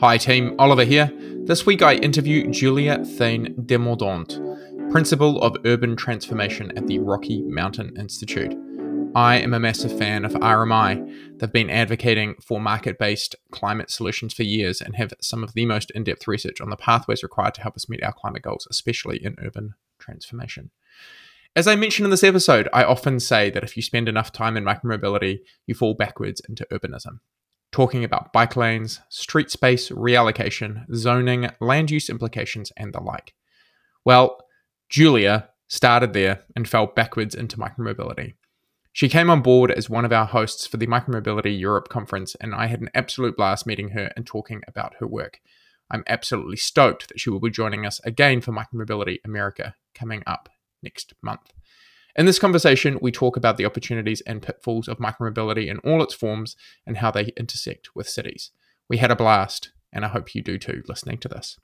Hi, team, Oliver here. This week I interview Julia Thayne Demordaunt, Principal of Urban Transformation at the Rocky Mountain Institute. I am a massive fan of RMI. They've been advocating for market based climate solutions for years and have some of the most in depth research on the pathways required to help us meet our climate goals, especially in urban transformation. As I mentioned in this episode, I often say that if you spend enough time in micromobility, you fall backwards into urbanism. Talking about bike lanes, street space reallocation, zoning, land use implications, and the like. Well, Julia started there and fell backwards into micromobility. She came on board as one of our hosts for the Micromobility Europe conference, and I had an absolute blast meeting her and talking about her work. I'm absolutely stoked that she will be joining us again for Micromobility America coming up next month. In this conversation, we talk about the opportunities and pitfalls of micromobility in all its forms and how they intersect with cities. We had a blast, and I hope you do too listening to this.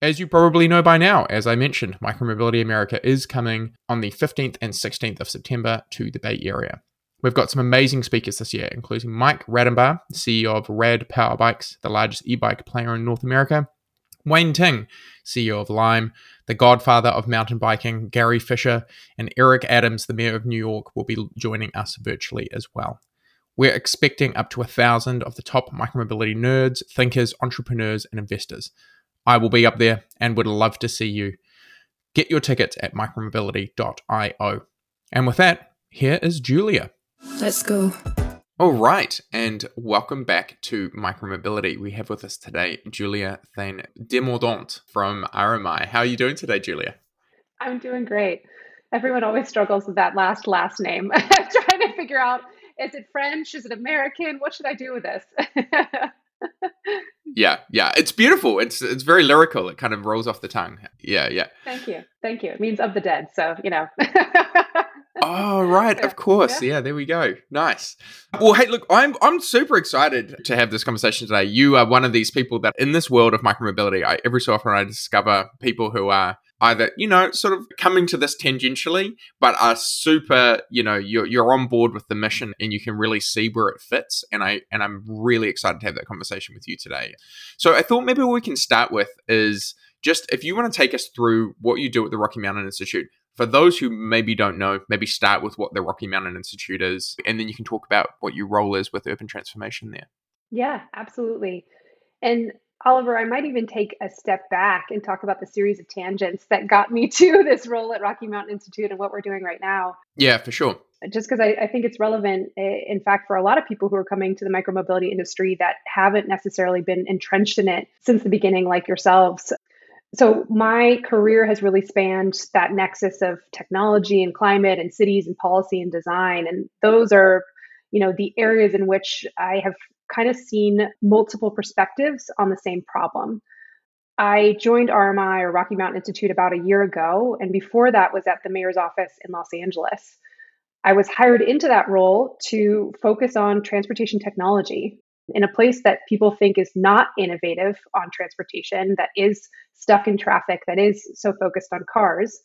As you probably know by now, as I mentioned, Micromobility America is coming on the 15th and 16th of September to the Bay Area. We've got some amazing speakers this year, including Mike Radenbaugh, CEO of Rad Power Bikes, the largest e bike player in North America, Wayne Ting, CEO of Lime, the godfather of mountain biking, Gary Fisher, and Eric Adams, the mayor of New York, will be joining us virtually as well. We're expecting up to a thousand of the top micromobility nerds, thinkers, entrepreneurs, and investors. I will be up there and would love to see you. Get your tickets at micromobility.io. And with that, here is Julia. Let's go. All right, and welcome back to Micromobility. We have with us today Julia Thayne Demordaunt from RMI. How are you doing today, Julia? I'm doing great. Everyone always struggles with that last last name. Trying to figure out is it French? Is it American? What should I do with this? yeah, yeah, it's beautiful. It's it's very lyrical. It kind of rolls off the tongue. Yeah, yeah. Thank you, thank you. It means of the dead, so you know. oh right, of course. Yeah. yeah, there we go. Nice. Well, hey, look, I'm I'm super excited to have this conversation today. You are one of these people that in this world of micromobility, I every so often I discover people who are either you know sort of coming to this tangentially but are super you know you're, you're on board with the mission and you can really see where it fits and i and i'm really excited to have that conversation with you today so i thought maybe what we can start with is just if you want to take us through what you do at the rocky mountain institute for those who maybe don't know maybe start with what the rocky mountain institute is and then you can talk about what your role is with urban transformation there yeah absolutely and Oliver, I might even take a step back and talk about the series of tangents that got me to this role at Rocky Mountain Institute and what we're doing right now. Yeah, for sure. Just because I, I, think it's relevant, in fact, for a lot of people who are coming to the micromobility industry that haven't necessarily been entrenched in it since the beginning, like yourselves. So, my career has really spanned that nexus of technology and climate and cities and policy and design. And those are you know the areas in which i have kind of seen multiple perspectives on the same problem. I joined RMI or Rocky Mountain Institute about a year ago, and before that was at the mayor's office in Los Angeles. I was hired into that role to focus on transportation technology in a place that people think is not innovative on transportation, that is stuck in traffic, that is so focused on cars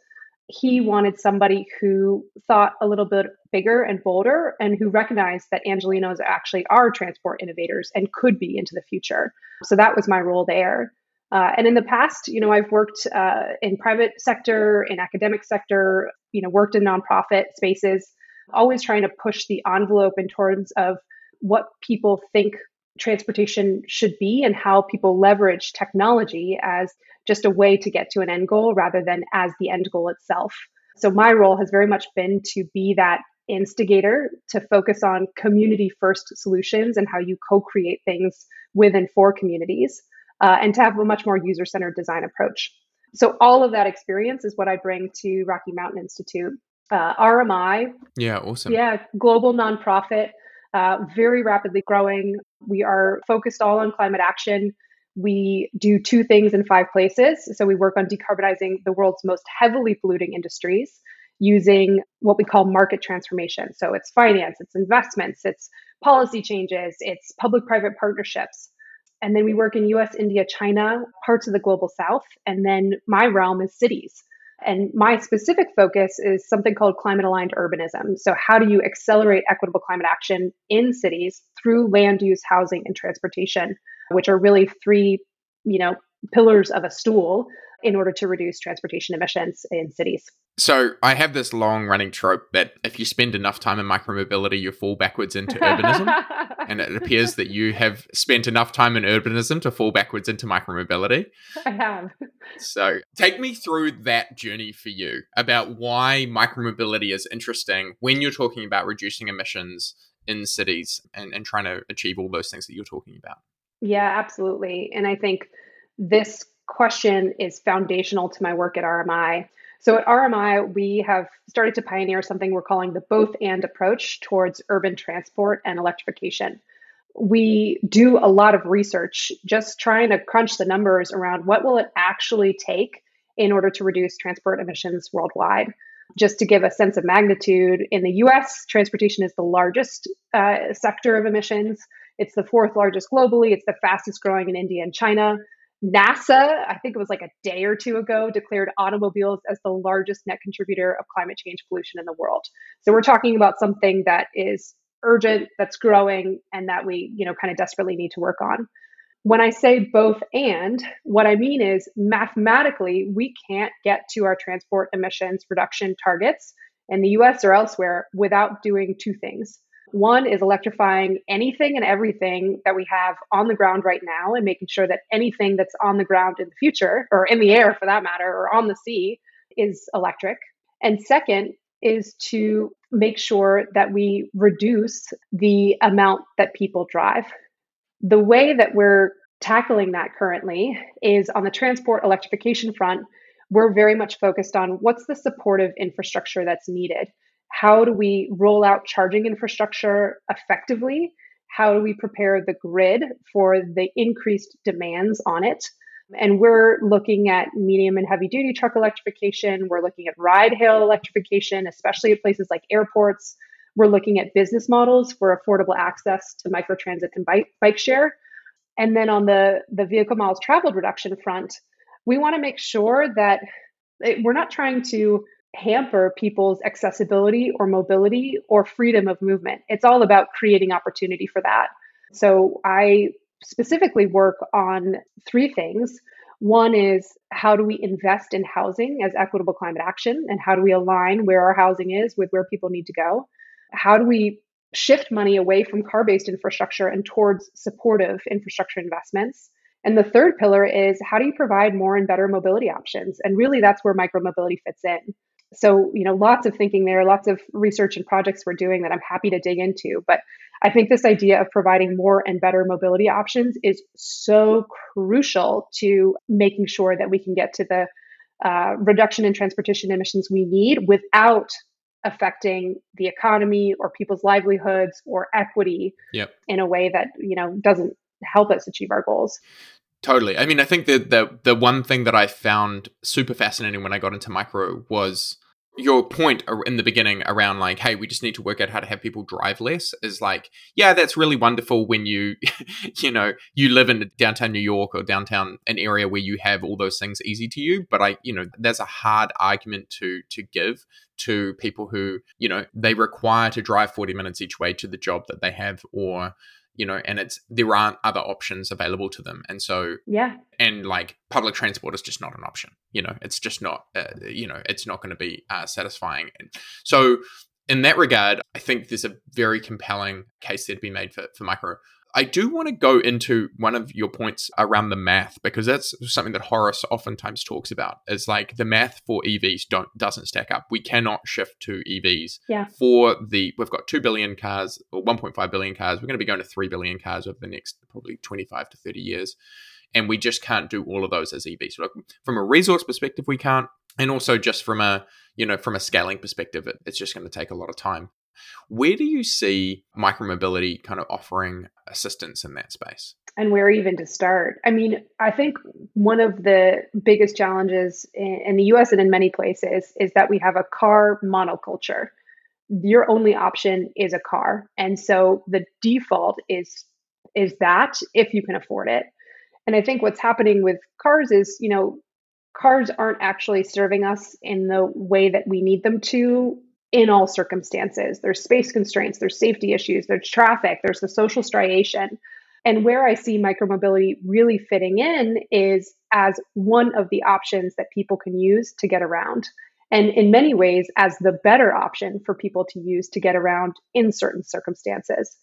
he wanted somebody who thought a little bit bigger and bolder and who recognized that Angelenos actually are transport innovators and could be into the future. So that was my role there. Uh, and in the past, you know, I've worked uh, in private sector, in academic sector, you know, worked in nonprofit spaces, always trying to push the envelope in terms of what people think transportation should be and how people leverage technology as just a way to get to an end goal rather than as the end goal itself. So my role has very much been to be that instigator to focus on community first solutions and how you co-create things with and for communities uh, and to have a much more user-centered design approach. So all of that experience is what i bring to rocky mountain institute. Uh, rmi yeah awesome. yeah global nonprofit uh, very rapidly growing we are focused all on climate action we do two things in five places. So we work on decarbonizing the world's most heavily polluting industries using what we call market transformation. So it's finance, it's investments, it's policy changes, it's public private partnerships. And then we work in US, India, China, parts of the global south. And then my realm is cities. And my specific focus is something called climate aligned urbanism. So, how do you accelerate equitable climate action in cities through land use, housing, and transportation, which are really three, you know, pillars of a stool in order to reduce transportation emissions in cities. So I have this long running trope that if you spend enough time in micromobility, you fall backwards into urbanism. and it appears that you have spent enough time in urbanism to fall backwards into micromobility. I have. So take me through that journey for you about why micromobility is interesting when you're talking about reducing emissions in cities and, and trying to achieve all those things that you're talking about. Yeah, absolutely. And I think this question is foundational to my work at RMI so at RMI, we have started to pioneer something we're calling the both and approach towards urban transport and electrification. We do a lot of research just trying to crunch the numbers around what will it actually take in order to reduce transport emissions worldwide. Just to give a sense of magnitude, in the US, transportation is the largest uh, sector of emissions. It's the fourth largest globally. It's the fastest growing in India and China. NASA, I think it was like a day or two ago, declared automobiles as the largest net contributor of climate change pollution in the world. So we're talking about something that is urgent, that's growing, and that we, you know, kind of desperately need to work on. When I say both and, what I mean is mathematically, we can't get to our transport emissions reduction targets in the US or elsewhere without doing two things. One is electrifying anything and everything that we have on the ground right now and making sure that anything that's on the ground in the future, or in the air for that matter, or on the sea, is electric. And second is to make sure that we reduce the amount that people drive. The way that we're tackling that currently is on the transport electrification front, we're very much focused on what's the supportive infrastructure that's needed how do we roll out charging infrastructure effectively? How do we prepare the grid for the increased demands on it? And we're looking at medium and heavy duty truck electrification. We're looking at ride hail electrification, especially at places like airports. We're looking at business models for affordable access to microtransit and bike, bike share. And then on the, the vehicle miles traveled reduction front, we want to make sure that it, we're not trying to hamper people's accessibility or mobility or freedom of movement. It's all about creating opportunity for that. So I specifically work on three things. One is how do we invest in housing as equitable climate action and how do we align where our housing is with where people need to go? How do we shift money away from car based infrastructure and towards supportive infrastructure investments? And the third pillar is how do you provide more and better mobility options? And really, that's where micromobility fits in so you know lots of thinking there lots of research and projects we're doing that i'm happy to dig into but i think this idea of providing more and better mobility options is so crucial to making sure that we can get to the uh, reduction in transportation emissions we need without affecting the economy or people's livelihoods or equity yep. in a way that you know doesn't help us achieve our goals Totally. I mean, I think that the the one thing that I found super fascinating when I got into micro was your point in the beginning around like hey we just need to work out how to have people drive less is like yeah that's really wonderful when you you know you live in downtown new york or downtown an area where you have all those things easy to you. But i you know there's a hard argument to to give to people who you know they require to drive 40 minutes each way to the job that they have or you know and it's there aren't other options available to them. And so yeah. and like public transport is just not an option you know it's just not uh, you know it's not going to be uh, satisfying. And so in that regard i think there's a very compelling case that'd be made for, for micro I do want to go into one of your points around the math because that's something that Horace oftentimes talks about. Is like the math for EVs don't doesn't stack up. We cannot shift to EVs. Yeah. For the we've got two billion cars or 1.5 billion cars. We're going to be going to three billion cars over the next probably 25 to 30 years, and we just can't do all of those as EVs. So from a resource perspective, we can't, and also just from a you know from a scaling perspective, it, it's just going to take a lot of time. Where do you see micromobility kind of offering assistance in that space? and where even to start. I mean, I think one of the biggest challenges in, in, the US and in many places is that we have a car monoculture. Your only option is a car. And so the default is is that if you can afford it. And I think what's happening with cars is, you know, cars aren't actually serving us in the way that we need them to in all circumstances. There's space constraints, there's safety issues, there's traffic, there's the social striation. And where I see micromobility really fitting in is as one of the options that people can use to get around. And in many ways, as the better option for people to use to get around in certain circumstances.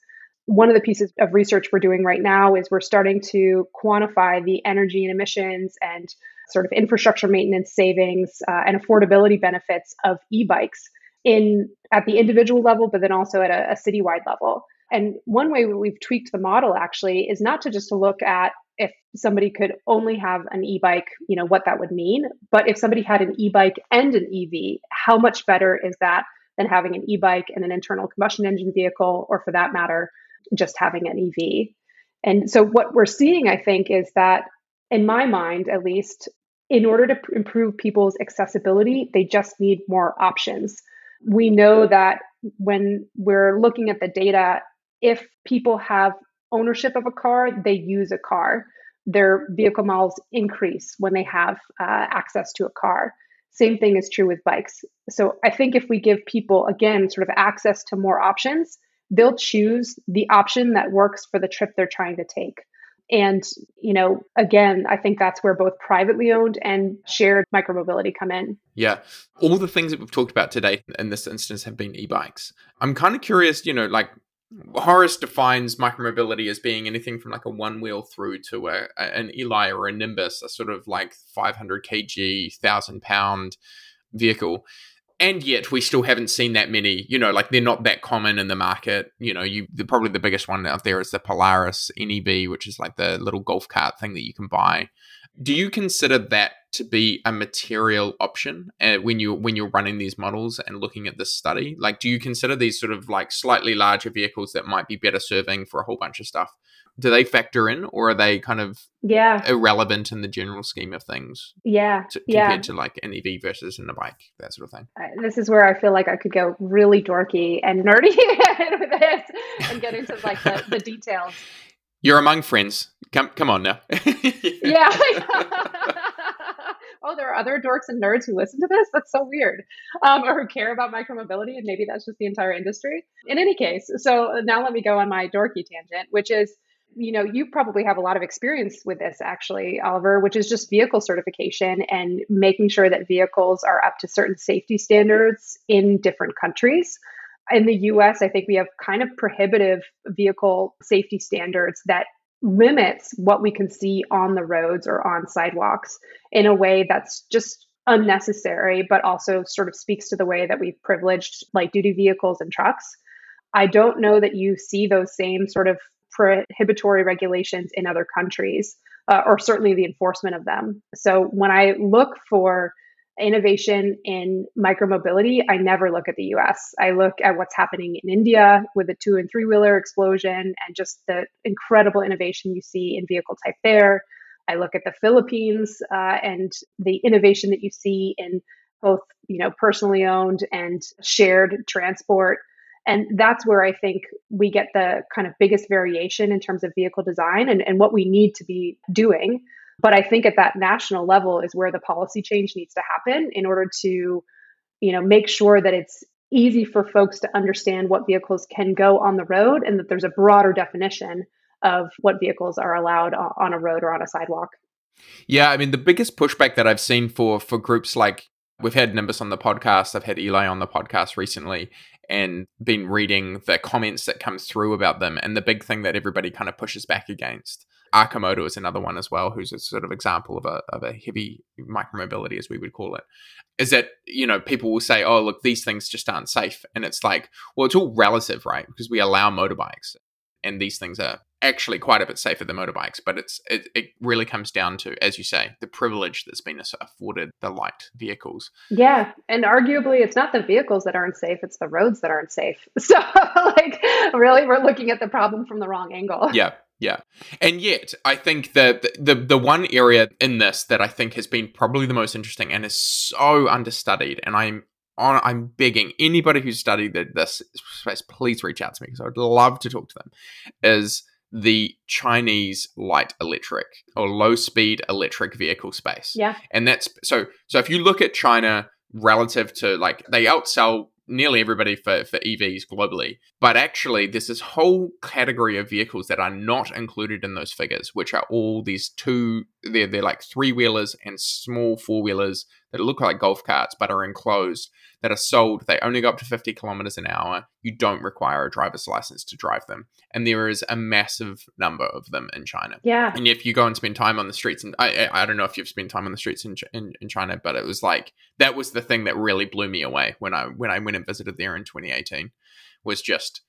One of the pieces of research we're doing right now is we're starting to quantify the energy and emissions and sort of infrastructure maintenance savings uh, and affordability benefits of e-bikes in at the individual level, but then also at a, a citywide level. And one way we've tweaked the model actually is not to just to look at if somebody could only have an e-bike, you know, what that would mean, but if somebody had an e-bike and an EV, how much better is that than having an e-bike and an internal combustion engine vehicle or for that matter, just having an EV. And so what we're seeing I think is that in my mind at least in order to improve people's accessibility, they just need more options. We know that when we're looking at the data, if people have ownership of a car, they use a car. Their vehicle miles increase when they have uh, access to a car. Same thing is true with bikes. So I think if we give people, again, sort of access to more options, they'll choose the option that works for the trip they're trying to take. And, you know, again, I think that's where both privately owned and shared micromobility come in. Yeah. All the things that we've talked about today in this instance have been e bikes. I'm kind of curious, you know, like Horace defines micromobility as being anything from like a one wheel through to a, an Eli or a Nimbus, a sort of like 500 kg, 1,000 pound vehicle. And yet we still haven't seen that many, you know, like they're not that common in the market. You know, you the, probably the biggest one out there is the Polaris NEV, which is like the little golf cart thing that you can buy. Do you consider that to be a material option uh, when you when you're running these models and looking at this study? Like, do you consider these sort of like slightly larger vehicles that might be better serving for a whole bunch of stuff? Do they factor in, or are they kind of yeah irrelevant in the general scheme of things? Yeah, to, yeah. compared to like an EV versus in a bike, that sort of thing. Uh, this is where I feel like I could go really dorky and nerdy with this and get into like the, the details. You're among friends. Come, come on now. yeah. oh, there are other dorks and nerds who listen to this. That's so weird. Um, or who care about micromobility, and maybe that's just the entire industry. In any case, so now let me go on my dorky tangent, which is, you know, you probably have a lot of experience with this actually, Oliver, which is just vehicle certification and making sure that vehicles are up to certain safety standards in different countries in the US, I think we have kind of prohibitive vehicle safety standards that limits what we can see on the roads or on sidewalks in a way that's just unnecessary, but also sort of speaks to the way that we've privileged light duty vehicles and trucks. I don't know that you see those same sort of prohibitory regulations in other countries, uh, or certainly the enforcement of them. So when I look for innovation in micromobility, I never look at the US. I look at what's happening in India with the two and three wheeler explosion and just the incredible innovation you see in vehicle type there. I look at the Philippines uh, and the innovation that you see in both, you know, personally owned and shared transport. And that's where I think we get the kind of biggest variation in terms of vehicle design and, and what we need to be doing but I think at that national level is where the policy change needs to happen in order to, you know, make sure that it's easy for folks to understand what vehicles can go on the road and that there's a broader definition of what vehicles are allowed on a road or on a sidewalk. Yeah, I mean the biggest pushback that I've seen for for groups like we've had Nimbus on the podcast, I've had Eli on the podcast recently and been reading the comments that come through about them and the big thing that everybody kind of pushes back against Arcimoto is another one as well, who's a sort of example of a of a heavy micromobility, as we would call it. Is that you know people will say, "Oh, look, these things just aren't safe," and it's like, well, it's all relative, right? Because we allow motorbikes, and these things are actually quite a bit safer than motorbikes. But it's it, it really comes down to, as you say, the privilege that's been afforded the light vehicles. Yeah, and arguably, it's not the vehicles that aren't safe; it's the roads that aren't safe. So, like, really, we're looking at the problem from the wrong angle. Yeah, Yeah. And yet, I think that the, the the one area in this that I think has been probably the most interesting and is so understudied, and I'm on I'm begging anybody who's studied this space, please reach out to me because I would love to talk to them, is the Chinese light electric or low speed electric vehicle space. Yeah. And that's so so if you look at China relative to like they outsell nearly everybody for, for EVs globally. But actually, there's this whole category of vehicles that are not included in those figures, which are all these two, they're, they're like three wheelers and small four wheelers that look like golf carts but are enclosed that are sold. They only go up to 50 kilometers an hour. You don't require a driver's license to drive them. And there is a massive number of them in China. Yeah. And if you go and spend time on the streets, and I, I don't know if you've spent time on the streets in, in, in China, but it was like, that was the thing that really blew me away when I, when I went and visited there in 2018 was just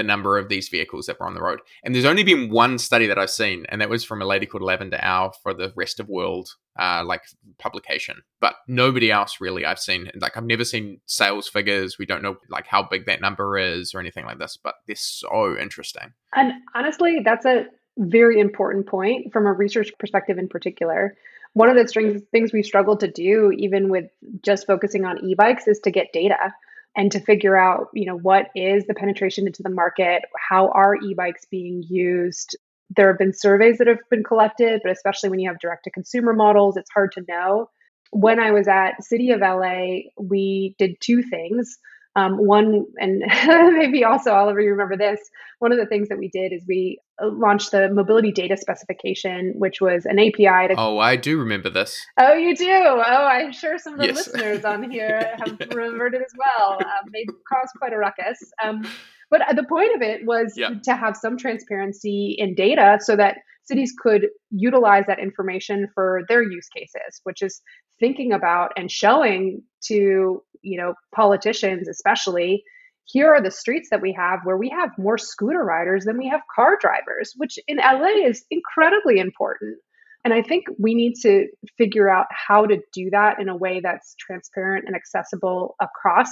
the number of these vehicles that were on the road. And there's only been one study that I've seen, and that was from a lady called Lavender Au for the Rest of World uh, like publication. But nobody else really I've seen. Like I've never seen sales figures. We don't know like how big that number is or anything like this. But they're so interesting. And honestly, that's a very important point from a research perspective in particular. One of the things we've struggled to do, even with just focusing on e-bikes, is to get data and to figure out you know what is the penetration into the market how are e-bikes being used? There have been surveys that have been collected but especially when you have direct to consumer models it's hard to know. When i was at city of la we did two things um, one, and maybe also all of you remember this, one of the things that we did is we uh, launched the mobility data specification, which was an API to. Oh, I do remember this. Oh, you do? Oh, I'm sure some of the yes. listeners on here have remembered it as well. Um, they caused quite a ruckus. Um, but the point of it was yeah. to have some transparency in data so that cities could utilize that information for their use cases, which is thinking about and showing to, you know, politicians especially, here are the streets that we have where we have more scooter riders than we have car drivers, which in LA is incredibly important. And I think we need to figure out how to do that in a way that's transparent and accessible across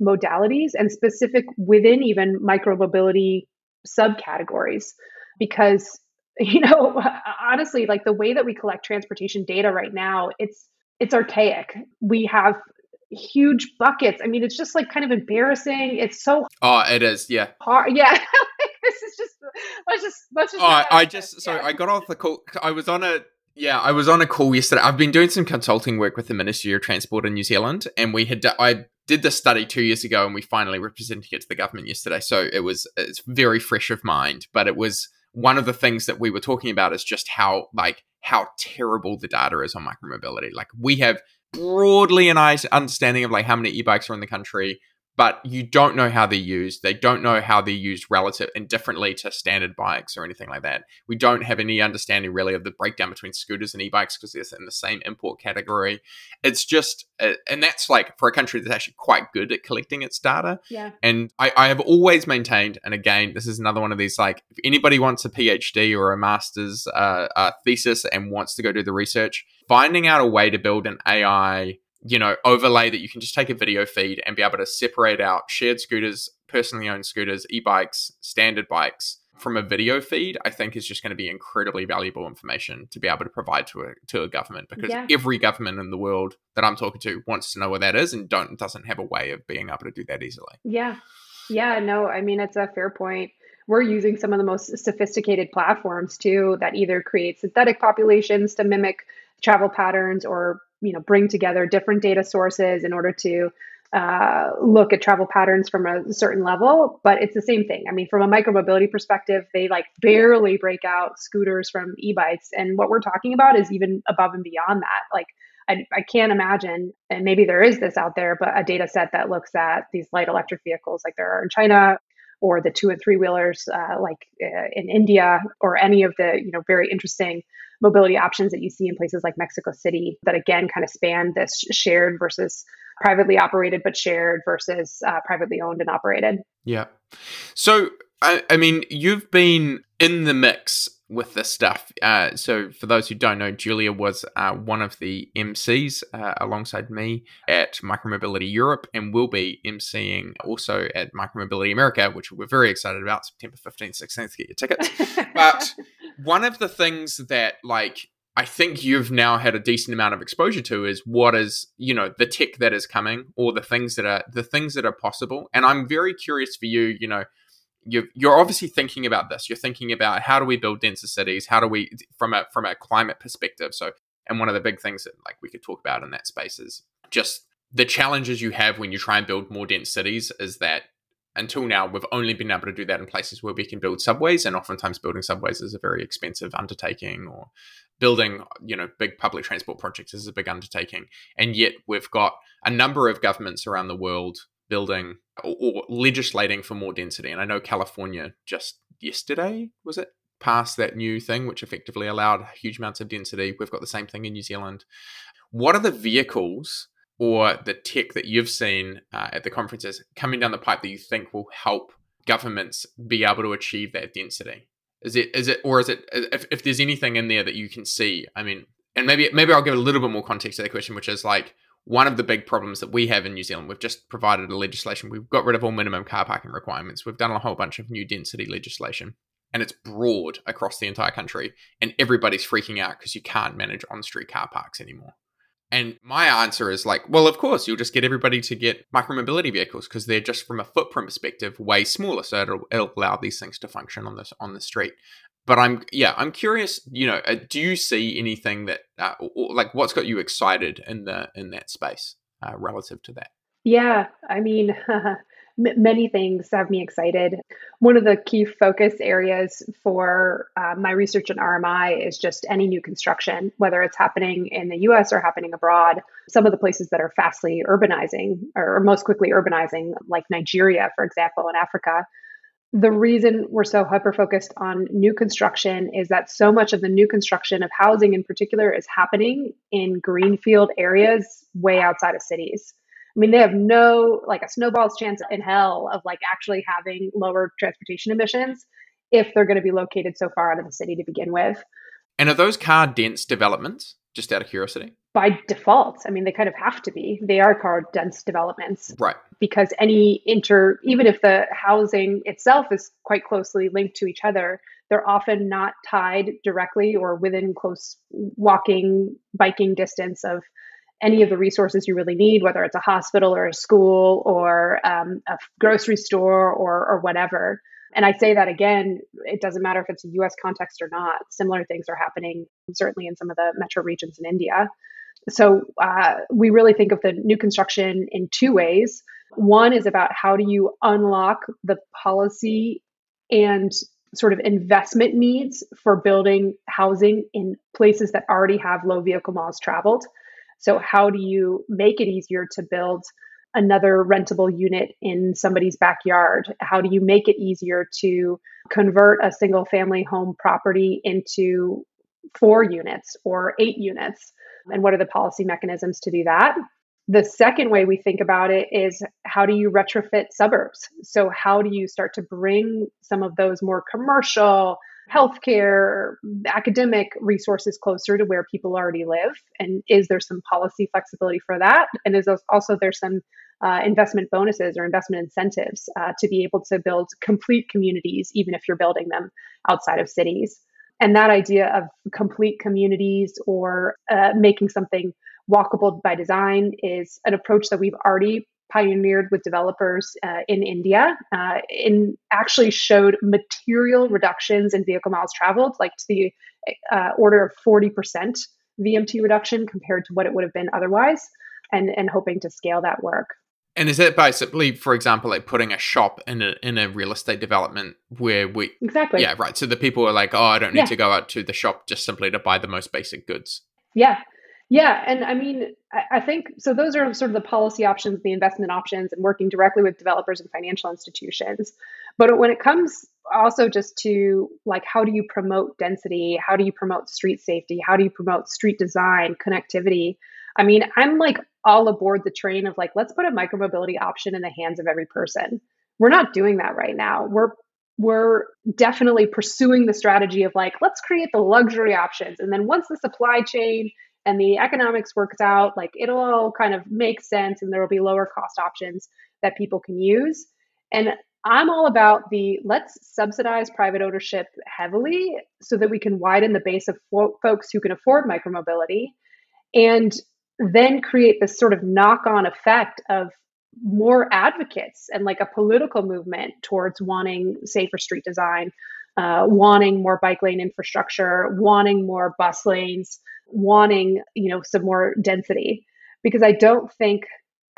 modalities and specific within even micromobility subcategories because you know honestly like the way that we collect transportation data right now it's it's archaic we have huge buckets i mean it's just like kind of embarrassing it's so oh it is yeah hard yeah this is just let's just let's just oh, i just sorry yeah. i got off the call i was on a yeah, I was on a call yesterday. I've been doing some consulting work with the Ministry of Transport in New Zealand, and we had I did the study two years ago, and we finally represented it to the government yesterday. So it was it's very fresh of mind, but it was one of the things that we were talking about is just how like how terrible the data is on micromobility. Like we have broadly an understanding of like how many e-bikes are in the country but you don't know how they're used. They don't know how they're used relative and differently to standard bikes or anything like that. We don't have any understanding really of the breakdown between scooters and e-bikes because they're in the same import category. It's just, uh, and that's like for a country that's actually quite good at collecting its data. Yeah. And I, I have always maintained, and again, this is another one of these like, if anybody wants a PhD or a master's uh, uh, thesis and wants to go do the research, finding out a way to build an AI you know, overlay that you can just take a video feed and be able to separate out shared scooters, personally owned scooters, e-bikes, standard bikes from a video feed, I think is just going to be incredibly valuable information to be able to provide to a to a government because yeah. every government in the world that I'm talking to wants to know what that is and don't doesn't have a way of being able to do that easily. Yeah. Yeah, no, I mean it's a fair point. We're using some of the most sophisticated platforms too that either create synthetic populations to mimic travel patterns or you know bring together different data sources in order to uh, look at travel patterns from a certain level but it's the same thing. I mean from a micromobility perspective they like barely break out scooters from e-bikes and what we're talking about is even above and beyond that. Like I, I can't imagine and maybe there is this out there but a data set that looks at these light electric vehicles like there are in china or the two and three wheelers uh, like uh, in india or any of the you know very interesting mobility options that you see in places like Mexico City that again kind of span this shared versus privately operated but shared versus uh, privately owned and operated. Yeah. So I, I mean, you've been in the mix with this stuff. Uh, so, for those who don't know, Julia was uh, one of the MCs uh, alongside me at Micromobility Europe and will be MCing also at Micromobility America, which we're very excited about September 15th, 16th to get your tickets. but one of the things that, like, I think you've now had a decent amount of exposure to is what is, you know, the tech that is coming or the things that are the things that are possible. And I'm very curious for you, you know, you're, you're obviously thinking about this. You're thinking about how do we build denser cities? How do we from a from a climate perspective? So, and one of the big things that like we could talk about in that space is just the challenges you have when you try and build more dense cities is that until now we've only been able to do that in places where we can build subways and oftentimes building subways is a very expensive undertaking or building you know big public transport projects is a big undertaking and yet we've got a number of governments around the world building or, legislating for more density. And I know California just yesterday, was it? Passed that new thing, which effectively allowed huge amounts of density. We've got the same thing in New Zealand. What are the vehicles or the tech that you've seen uh, at the conferences coming down the pipe that you think will help governments be able to achieve that density? Is it is it or is it if, if there's anything in there that you can see? I mean, and maybe maybe I'll give a little bit more context to that question, which is like one of the big problems that we have in New Zealand, we've just provided a legislation. We've got rid of all minimum car parking requirements. We've done a whole bunch of new density legislation, and it's broad across the entire country. And everybody's freaking out because you can't manage on street car parks anymore. And my answer is like, well, of course, you'll just get everybody to get micromobility vehicles because they're just from a footprint perspective way smaller, so it'll, it'll allow these things to function on this on the street but I'm yeah, I'm curious. You know, uh, do you see anything that uh, or, like what's got you excited in the in that space uh, relative to that? Yeah, I mean, many things have me excited. One of the key focus areas for uh, my research in RMI is just any new construction, whether it's happening in the US or happening abroad. Some of the places that are fastly urbanizing or most quickly urbanizing, like Nigeria, for example, in Africa, the reason we're so hyper focused on new construction is that so much of the new construction of housing in particular is happening in greenfield areas way outside of cities. I mean, they have no, like a snowball's chance in hell of like actually having lower transportation emissions if they're going to be located so far out of the city to begin with. And are those car dense developments? Just out of curiosity? By default, I mean, they kind of have to be. They are car dense developments. Right. Because any inter, even if the housing itself is quite closely linked to each other, they're often not tied directly or within close walking, biking distance of any of the resources you really need, whether it's a hospital or a school or um, a grocery store or, or whatever. And I say that again, it doesn't matter if it's a US context or not. Similar things are happening, certainly in some of the metro regions in India. So uh, we really think of the new construction in two ways. One is about how do you unlock the policy and sort of investment needs for building housing in places that already have low vehicle miles traveled. So, how do you make it easier to build another rentable unit in somebody's backyard? How do you make it easier to convert a single family home property into four units or eight units? And what are the policy mechanisms to do that? The second way we think about it is how do you retrofit suburbs? So, how do you start to bring some of those more commercial, healthcare, academic resources closer to where people already live? And is there some policy flexibility for that? And is also there some uh, investment bonuses or investment incentives uh, to be able to build complete communities, even if you're building them outside of cities. And that idea of complete communities or uh, making something walkable by design is an approach that we've already pioneered with developers uh, in India uh, and actually showed material reductions in vehicle miles traveled, like to the uh, order of 40% VMT reduction compared to what it would have been otherwise, and, and hoping to scale that work. And is that basically, for example, like putting a shop in a in a real estate development where we exactly yeah right. So the people are like, oh, I don't need yeah. to go out to the shop just simply to buy the most basic goods. Yeah, yeah, and I mean, I, think so. Those are sort of the policy options, the investment options, and working directly with developers and financial institutions. But when it comes also just to like how do you promote density how do you promote street safety how do you promote street design connectivity i mean i'm like all aboard the train of like, let's put a micromobility option in the hands of every person. We're not doing that right now. We're we're definitely pursuing the strategy of like, let's create the luxury options. And then once the supply chain and the economics works out, like it'll all kind of make sense and there will be lower cost options that people can use. And I'm all about the let's subsidize private ownership heavily so that we can widen the base of fo- folks who can afford micromobility and then create this sort of knock on effect of more advocates and like a political movement towards wanting safer street design, uh, wanting more bike lane infrastructure, wanting more bus lanes, wanting you know some more density. Because I don't think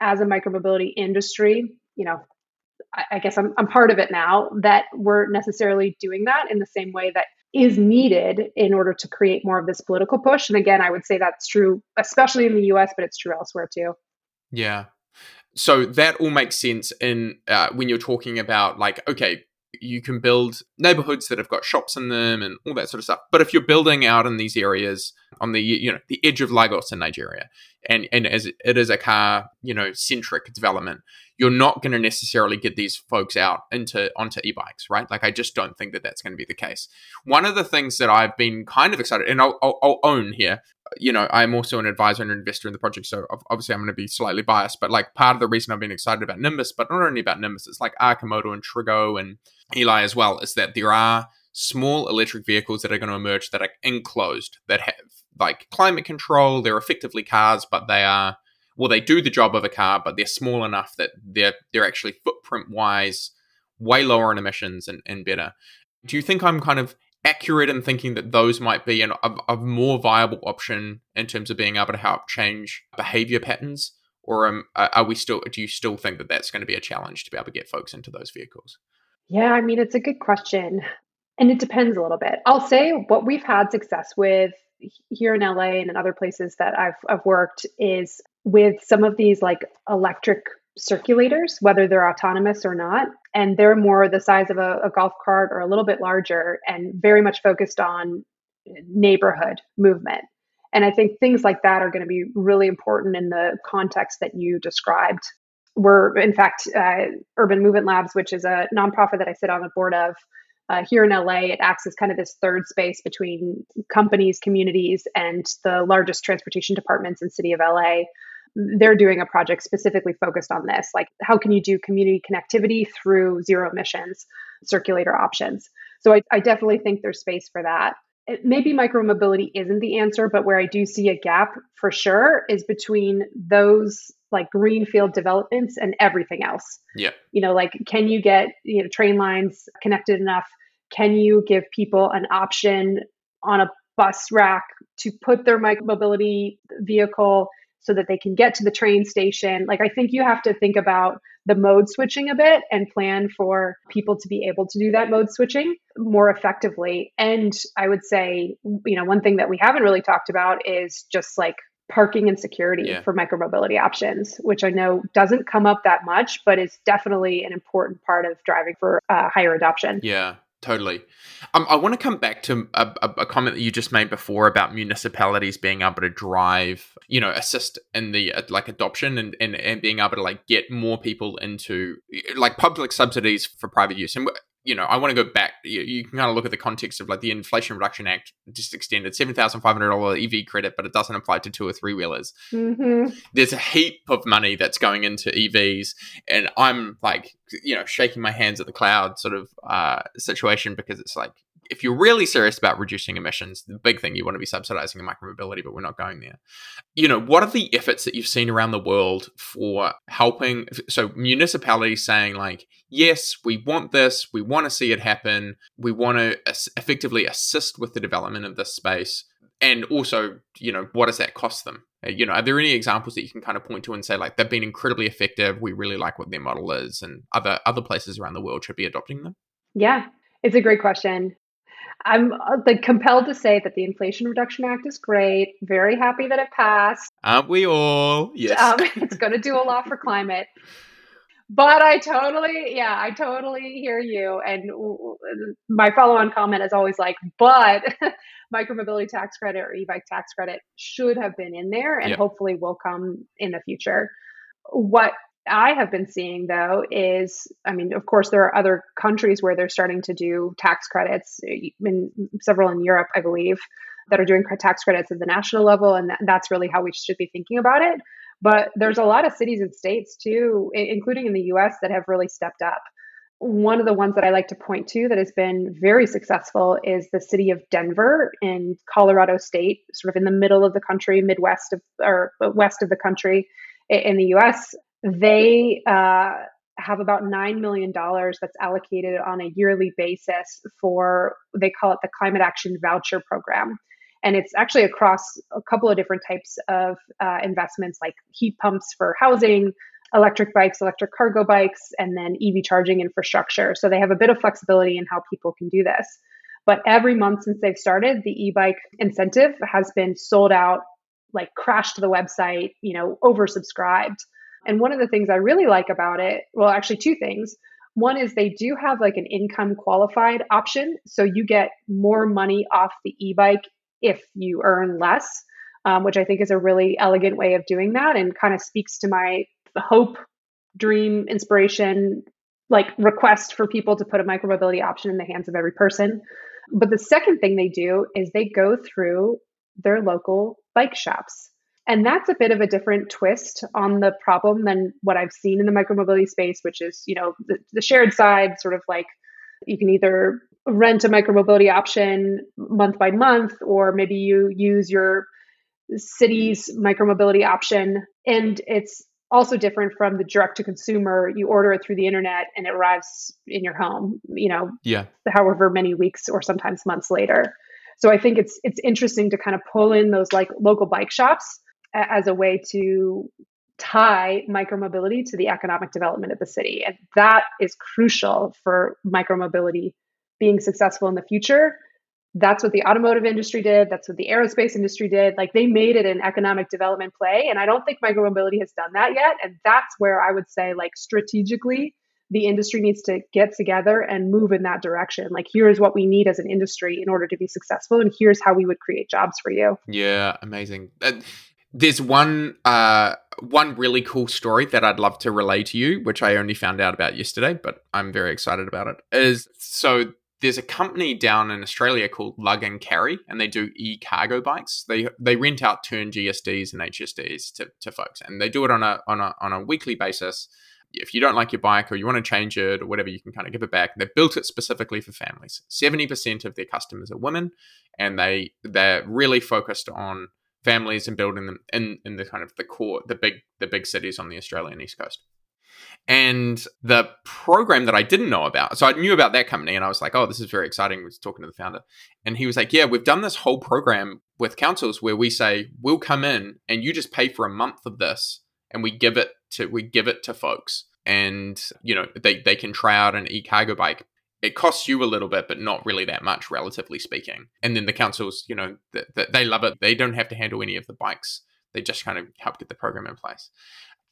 as a micromobility industry, you know, I, I guess I'm, I'm part of it now that we're necessarily doing that in the same way that is needed in order to create more of this political push. And again, I would say that's true, especially in the US, but it's true elsewhere too. Yeah so that all makes sense in uh, when you're talking about like okay you can build neighborhoods that have got shops in them and all that sort of stuff. But if you're building out in these areas on the you know the edge of lagos in nigeria and and as it is a car you know centric development you're not going to necessarily get these folks out into onto e-bikes right? Like i just don't think that that's going to be the case. One of the things that i've been kind of excited and i'll, I'll, I'll own here you know, I'm also an advisor and an investor in the project, so obviously I'm going to be slightly biased. But like part of the reason I've been excited about Nimbus, but not only about Nimbus, it's like Arcimoto and Trigo and Eli as well, is that there are small electric vehicles that are going to emerge that are enclosed that have like climate control. They're effectively cars, but they are well, they do the job of a car, but they're small enough that they're they're actually footprint wise way lower in emissions and, and better. Do you think I'm kind of accurate in thinking that those might be an, a, a, more viable option in terms of being able to help change behavior patterns? Or um, are we still? Do you still think that that's going to be a challenge to be able to get folks into those vehicles? Yeah, I mean, it's a good question, and it depends a little bit. I'll say what we've had success with here in LA and in other places that I've I've worked is with some of these like electric circulators, whether they're autonomous or not. And they're more the size of a, a, golf cart or a little bit larger and very much focused on neighborhood movement. And I think things like that are going to be really important in the context that you described. We're, in fact, uh, Urban Movement Labs, which is a nonprofit that I sit on the board of uh, here in LA, it acts as kind of this third space between companies, communities, and the largest transportation departments in city of LA they're doing a project specifically focused on this like how can you do community connectivity through zero emissions circulator options? So i, I definitely think there's space for that. It, maybe micromobility isn't the answer but where i do see a gap for sure is between those like greenfield developments and everything else. Yeah. You know like can you get you know train lines connected enough? Can you give people an option on a bus rack to put their micromobility vehicle so that they can get to the train station. Like, I think you have to think about the mode switching a bit and plan for people to be able to do that mode switching more effectively. And I would say, you know, one thing that we haven't really talked about is just like parking and security yeah. for micromobility options, which I know doesn't come up that much, but is definitely an important part of driving for uh, higher adoption. Yeah. Totally. Um, I want to come back to a, a, comment that you just made before about municipalities being able to drive, you know, assist in the uh, like adoption and, and, and being able to like get more people into like public subsidies for private use. And you know, I want to go back. You, you, can kind of look at the context of like the Inflation Reduction Act just extended seven thousand five hundred dollar EV credit, but it doesn't apply to two or three wheelers. Mm-hmm. There's a heap of money that's going into EVs, and I'm like, you know, shaking my hands at the cloud sort of uh, situation because it's like if you're really serious about reducing emissions, the big thing you want to be subsidizing micromobility, but we're not going there. You know, what are the efforts that you've seen around the world for helping? So, municipalities saying, like, yes, we want this, we want to see it happen, we want to effectively assist with the development of this space. And also, you know, what does that cost them? Uh, you know, are there any examples that you can kind of point to and say like they've been incredibly effective? We really like what their model is, and other other places around the world should be adopting them. Yeah, it's a great question. I'm uh, like compelled to say that the Inflation Reduction Act is great. Very happy that it passed. Aren't we all? Yes. Um, it's going to do a lot for climate. But I totally, yeah, I totally hear you. And my follow on comment is always like, but micromobility tax credit or e bike tax credit should have been in there and yep. hopefully will come in the future. What I have been seeing though is, I mean, of course, there are other countries where they're starting to do tax credits, eh, in several in Europe, I believe, that are doing tax credits at the national level. And that's really how we should be thinking about it. But there's a lot of cities and states too, including in the US, that have really stepped up. One of the ones that I like to point to that has been very successful is the city of Denver in Colorado State, sort of in the middle of the country, Midwest of or uh, west of the country in the US. They uh, have about $9 million that's allocated on a yearly basis for, they call it the Climate Action Voucher Program. And it's actually across a couple of different types of uh, investments like heat pumps for housing, electric bikes, electric cargo bikes, and then EV charging infrastructure. So they have a bit of flexibility in how people can do this. But every month since they've started, the e bike incentive has been sold out, like crashed the website, you know, oversubscribed. And one of the things I really like about it, well, actually, two things. One is they do have like an income qualified option. So you get more money off the e bike if you earn less, um, which I think is a really elegant way of doing that and kind of speaks to my hope, dream, inspiration, like request for people to put a micromobility option in the hands of every person. But the second thing they do is they go through their local bike shops. And that's a bit of a different twist on the problem than what I've seen in the micromobility space, which is, you know, the, the shared side, sort of like you can either rent a micromobility option month by month, or maybe you use your city's micromobility option. And it's also different from the direct to consumer. You order it through the internet and it arrives in your home, you know, yeah. however many weeks or sometimes months later. So I think it's it's interesting to kind of pull in those like local bike shops as a way to tie micromobility to the economic development of the city. And that is crucial for micromobility being successful in the future. That's what the automotive industry did. That's what the aerospace industry did. Like they made it an economic development play. And I don't think micromobility has done that yet. And that's where I would say, like, strategically, the industry needs to get together and move in that direction. Like, here's what we need as an industry in order to be successful, and here's how we would create jobs for you. Yeah, amazing. Uh, there's one uh, one really cool story that I'd love to relay to you, which I only found out about yesterday, but I'm very excited about it. Is so there's a company down in Australia called Lug and Carry, and they do e-cargo bikes. They they rent out Tern GSDs and HSDs to, to folks, and they do it on a on a on a weekly basis. If you don't like your bike or you want to change it or whatever, you can kind of give it back. They've built it specifically for families. Seventy percent of their customers are women, and they they're really focused on families and building them in in the kind of the core the big the big cities on the Australian east coast. And the program that I didn't know about, so I knew about that company and I was like, oh, this is very exciting. I was talking to the founder. And he was like, yeah, we've done this whole program with councils where we say, we'll come in and you just pay for a month of this and we give it to we give it to folks. And, you know, they, they can try out an e-cargo bike. It costs you a little bit, but not really that much, relatively speaking. And then the councils, you know, th- th- they love it. They don't have to handle any of the bikes. They just kind of help get the program in place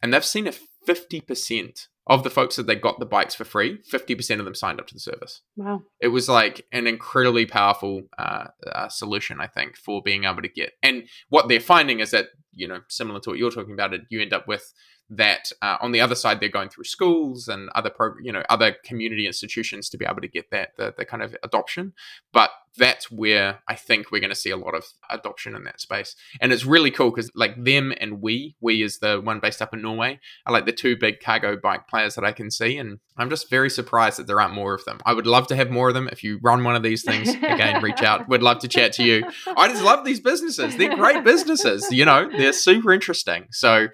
and they've seen a 50% of the folks that they got the bikes for free 50% of them signed up to the service wow it was like an incredibly powerful uh, uh, solution i think for being able to get and what they're finding is that you know similar to what you're talking about it you end up with that uh, on the other side they're going through schools and other pro- you know other community institutions to be able to get that the, the kind of adoption. But that's where i think we're going to see a lot of adoption in that space. And it's really cool because like them and we we is the one based up in norway are like the two big cargo bike players that i can see and i'm just very surprised that there aren't more of them. I would love to have more of them. If you run one of these things again reach out. We'd love to chat to you. I just love these businesses. They're great businesses you know? They're super interesting. So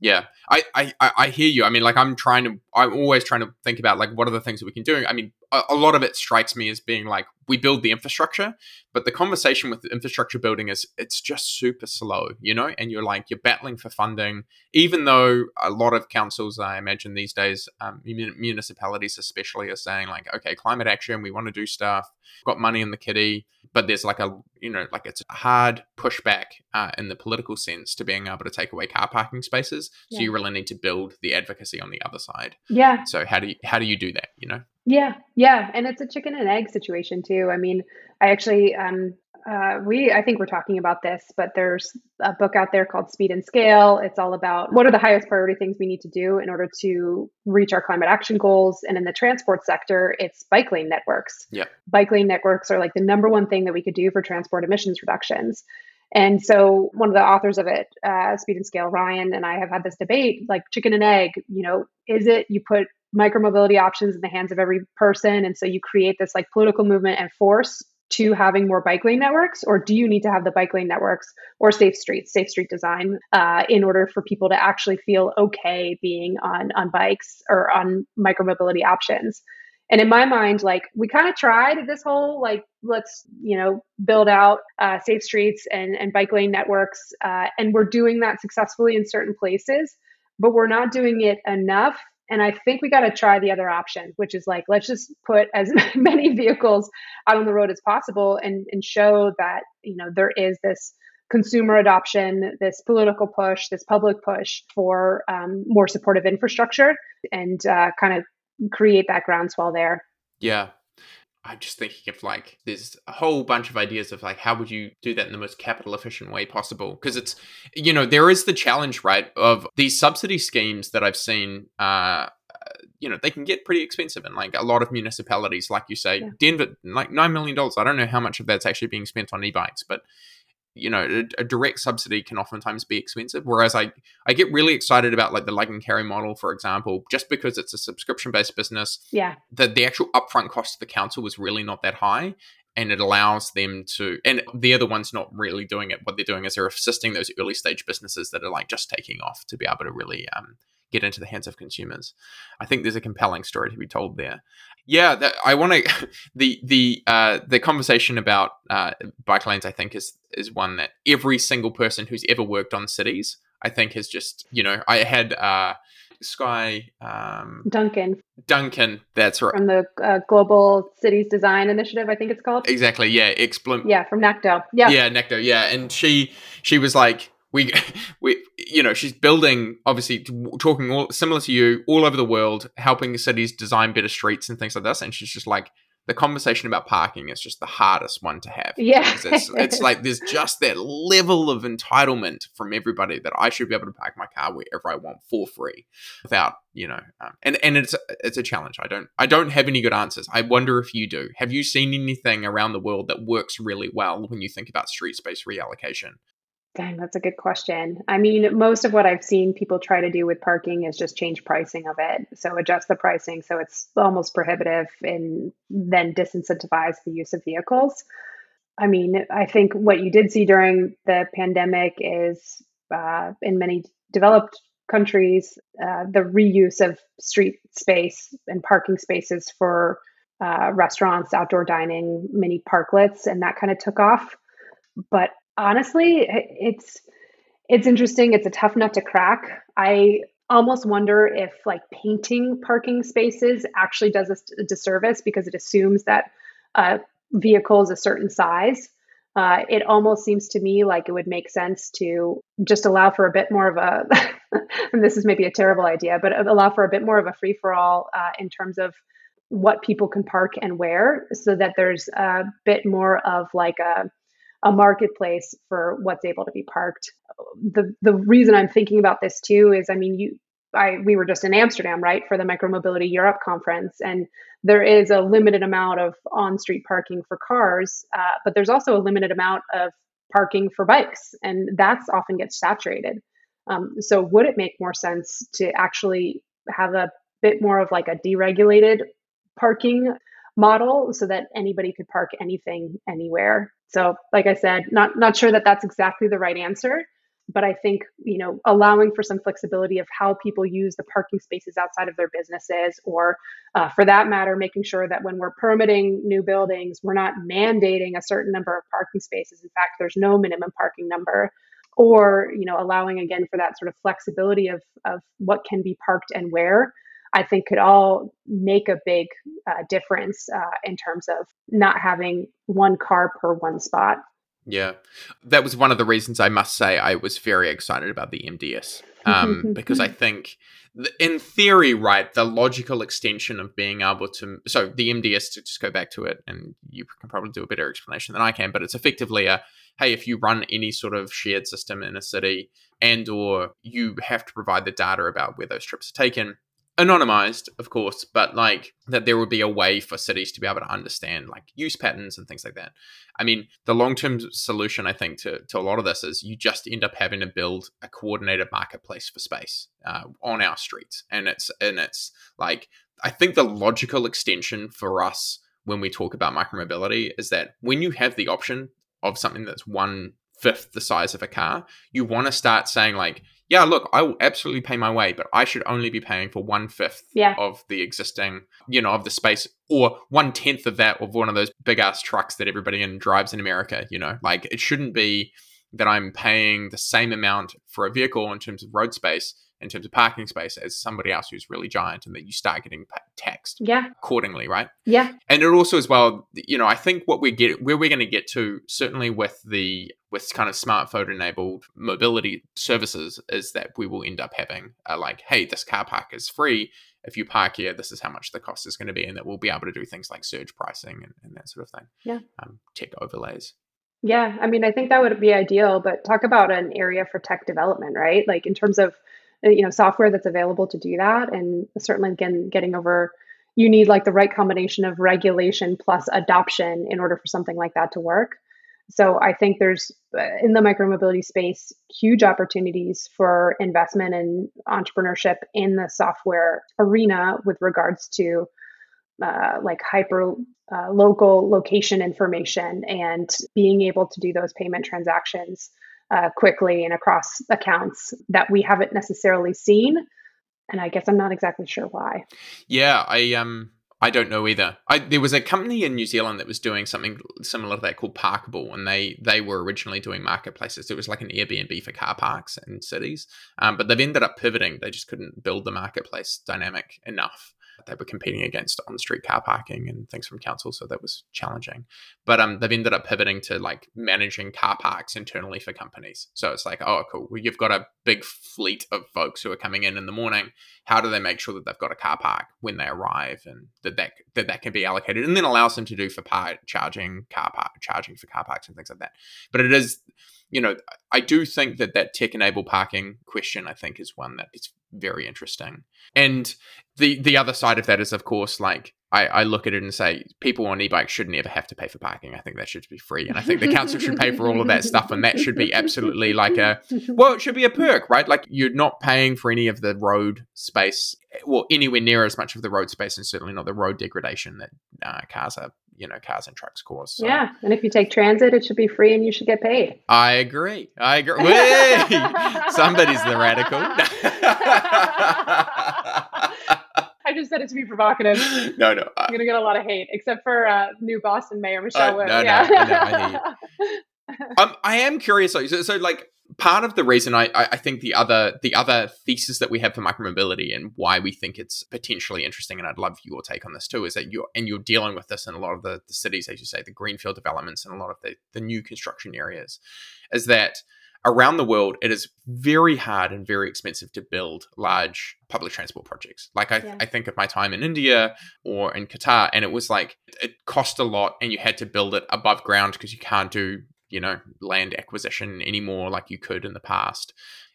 yeah, I, I I hear you. I mean, like I'm trying to, I'm always trying to think about like what are the things that we can do. I mean, a, lot of it strikes me as being like we build the infrastructure, but the conversation with the infrastructure building is it's just super slow, you know. And you're like you're battling for funding, even though a lot of councils, I imagine these days, um, municipalities especially, are saying like, okay, climate action, we want to do stuff, got money in the kitty but there's like a you know like it's a hard pushback uh, in the political sense to being able to take away car parking spaces so you really need to build the advocacy on the other side. Yeah. So how do you how do you do that you know yeah yeah and it's a chicken and egg situation too i mean i actually um Uh, we, I think we're talking about this, but there's a book out there called Speed and Scale. It's all about what are the highest priority things we need to do in order to reach our climate action goals. And in the transport sector, it's bike lane networks. Yeah. Bike lane networks are like the number one thing that we could do for transport emissions reductions. And so, one of the authors of it, uh, Speed and Scale, Ryan, and I have had this debate like chicken and egg. You know, is it you put micromobility options in the hands of every person? And so you create this like political movement and force to having more bike lane networks, or do you need to have the bike lane networks or safe streets, safe street design, uh, in order for people to actually feel okay being on on bikes or on micromobility options? And in my mind, like we kind of tried this whole like let's you know build out uh, safe streets and and bike lane networks, uh, and we're doing that successfully in certain places, but we're not doing it enough. And I think we got to try the other option, which is like let's just put as many vehicles out on the road as possible and and show that you know there is this consumer adoption, this political push, this public push for um, more supportive infrastructure, and uh, kind of create that groundswell there. Yeah. I'm just thinking of like there's a whole bunch of ideas of like how would you do that in the most capital efficient way possible because it's you know there is the challenge right of these subsidy schemes that I've seen uh you know they can get pretty expensive and like a lot of municipalities like you say yeah. Denver like 9 million dollars I don't know how much of that's actually being spent on e-bikes but you know a, a, direct subsidy can oftentimes be expensive. Whereas i i get really excited about like the Lug and Carry model for example just because it's a subscription based business yeah. the, the actual upfront cost to the council was really not that high and it allows them to and they're the ones not really doing it. What they're doing is they're assisting those early stage businesses that are like just taking off to be able to really um, get into the hands of consumers. I think there's a compelling story to be told there. Yeah, that, I want to the the uh, the conversation about uh, bike lanes. I think is is one that every single person who's ever worked on cities, I think, has just you know. I had uh, Skye um, Duncan. Duncan, that's right. From the uh, Global Cities Design Initiative, I think it's called. Exactly. Yeah. Explim- yeah, from NACTO. Yeah. Yeah, NACTO. Yeah, and she she was like, we we you know she's building obviously talking all similar to you all over the world helping cities design better streets and things like this and she's just like the conversation about parking is just the hardest one to have. Yeah. It's, it's like there's just that level of entitlement from everybody that i should be able to park my car wherever i want for free without you know um, and and it's it's a challenge. I don't i don't have any good answers. I wonder if you do. Have you seen anything around the world that works really well when you think about street space reallocation Dang, that's a good question. I mean, most of what I've seen people try to do with parking is just change pricing of it. So adjust the pricing so it's almost prohibitive and then disincentivize the use of vehicles. I mean, I think what you did see during the pandemic is uh, in many developed countries, uh, the reuse of street space and parking spaces for uh, restaurants, outdoor dining, mini parklets, and that kind of took off. But honestly, it's it's interesting. It's a tough nut to crack. I almost wonder if like painting parking spaces actually does a disservice because it assumes that a vehicle is a certain size. Uh, it almost seems to me like it would make sense to just allow for a bit more of a, and this is maybe a terrible idea, but allow for a bit more of a free for all uh, in terms of what people can park and where, so that there's a bit more of like a a marketplace for what's able to be parked. The the reason I'm thinking about this too is I mean you I we were just in Amsterdam, right, for the Micromobility Europe conference, and there is a limited amount of on-street parking for cars, uh, but there's also a limited amount of parking for bikes, and that's often gets saturated. Um, so, would it make more sense to actually have a bit more of like a deregulated parking model so that anybody could park anything anywhere. So, like I said, not not sure that that's exactly the right answer, but I think you know allowing for some flexibility of how people use the parking spaces outside of their businesses, or uh, for that matter, making sure that when we're permitting new buildings, we're not mandating a certain number of parking spaces. In fact, there's no minimum parking number, or you know allowing again for that sort of flexibility of of what can be parked and where I think could all make a big uh, difference uh, in terms of not having one car per one spot. Yeah, that was one of the reasons I must say I was very excited about the MDS um, because I think, in theory, right, the logical extension of being able to, so the MDS to just go back to it, and you can probably do a better explanation than I can, but it's effectively a, hey, if you run any sort of shared system in a city, and or you have to provide the data about where those trips are taken anonymized, of course, but like that there would be a way for cities to be able to understand like use patterns and things like that. I mean, the long term solution, I think, to, to a lot of this is you just end up having to build a coordinated marketplace for space uh, on our streets, and it's and it's like I think the logical extension for us when we talk about micromobility is that when you have the option of something that's one fifth the size of a car, you want to start saying like yeah, look, I will absolutely pay my way, but I should only be paying for one fifth yeah. of the existing, you know, of the space, or one tenth of that of one of those big ass trucks that everybody in drives in America. You know, like it shouldn't be that I'm paying the same amount for a vehicle in terms of road space in terms of parking space as somebody else who's really giant and that you start getting taxed yeah. accordingly right? Yeah. And it also as well you know i think what we get where we're going to get to certainly with the with kind of smartphone enabled mobility services is that we will end up having a like hey this car park is free. If you park here this is how much the cost is going to be and that we'll be able to do things like surge pricing and, and that sort of thing. Yeah. Um, tech overlays. Yeah, I mean, I think that would be ideal, but talk about an area for tech development, right? Like in terms of uh, you know software that's available to do that. And certainly again getting over you need like the right combination of regulation plus adoption in order for something like that to work. So i think there's uh, in the micromobility space huge opportunities for investment and entrepreneurship in the software arena with regards to uh, like hyper uh, local location information and being able to do those payment transactions uh, quickly and across accounts that we haven't necessarily seen. And I guess I'm not exactly sure why. Yeah, I um I don't know either. I, there was a company in New Zealand that was doing something similar to that called Parkable, and they they were originally doing marketplaces. It was like an Airbnb for car parks in cities, um, but they've ended up pivoting. They just couldn't build the marketplace dynamic enough they were competing against on street car parking and things from council, so that was challenging. But um, they've ended up pivoting to like managing car parks internally for companies. So it's like, oh, cool. Well, you've got a big fleet of folks who are coming in in the morning. How do they make sure that they've got a car park when they arrive, and that that that, that can be allocated, and then allows them to do for part charging car park charging for car parks and things like that. But it is you know, I do think that that tech enabled parking question, I think, is one that is very interesting. And the the other side of that is, of course, like I, I look at it and say people on e-bikes shouldn't ever have to pay for parking. I think that should be free, and I think the council should pay for all of that stuff, and that should be absolutely like a well, it should be a perk, right? Like you're not paying for any of the road space, well, anywhere near as much of the road space, and certainly not the road degradation that uh, cars are you know cars and trucks cause. So. Yeah, and if you take transit, it should be free, and you should get paid. I agree. I agree. Somebody's the radical. I just said it to be provocative. No, no. I'm gonna get a lot of hate, except for uh, new Boston Mayor Michelle uh, No, yeah. no, I, I, um, I am curious. So, so, like, part of the reason I, I think the other the other thesis that we have for micromobility and why we think it's potentially interesting, and I'd love your take on this too, is that you're and you're dealing with this in a lot of the, the cities, as you say, the greenfield developments and a lot of the, the new construction areas, is that around the world, it is very hard and very expensive to build large public transport projects. Like I, yeah. I think of my time in India or in Qatar, and it was like it cost a lot, and you had to build it above ground because you can't do you know land acquisition anymore like you could in the past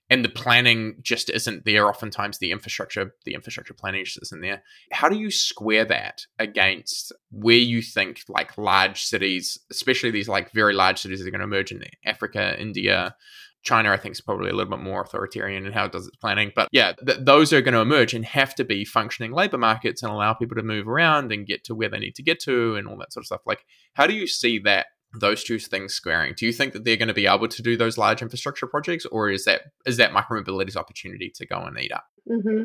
and the planning just isn't there oftentimes the infrastructure the infrastructure planning just isn't there how do you square that against where you think like large cities especially these like very large cities that are going to emerge in africa india China, I think, is probably a little bit more authoritarian in how it does its planning. But yeah, th- those are going to emerge and have to be functioning labor markets and allow people to move around and get to where they need to get to and all that sort of stuff. Like, how do you see that those two things squaring. Do you think that they're going to be able to do those large infrastructure projects, or is that is that micromobility's opportunity to go and eat up? Mm-hmm.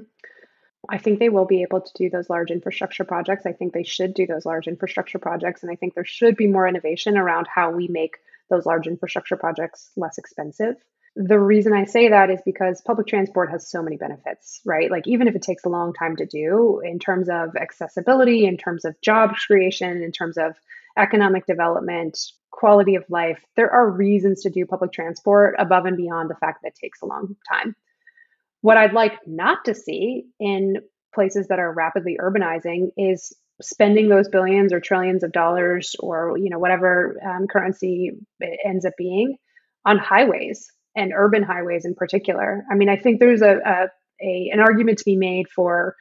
I think they will be able to do those large infrastructure projects. I think they should do those large infrastructure projects, and I think there should be more innovation around how we make those large infrastructure projects less expensive. The reason I say that is because public transport has so many benefits, right? Like, even if it takes a long time to do in terms of accessibility, in terms of job creation, in terms of economic development, quality of life, there are reasons to do public transport above and beyond the fact that it takes a long time. What I'd like not to see in places that are rapidly urbanizing is spending those billions or trillions of dollars or you know whatever um, currency it ends up being on highways and urban highways in particular. I mean, I think there's a, a, a an argument to be made for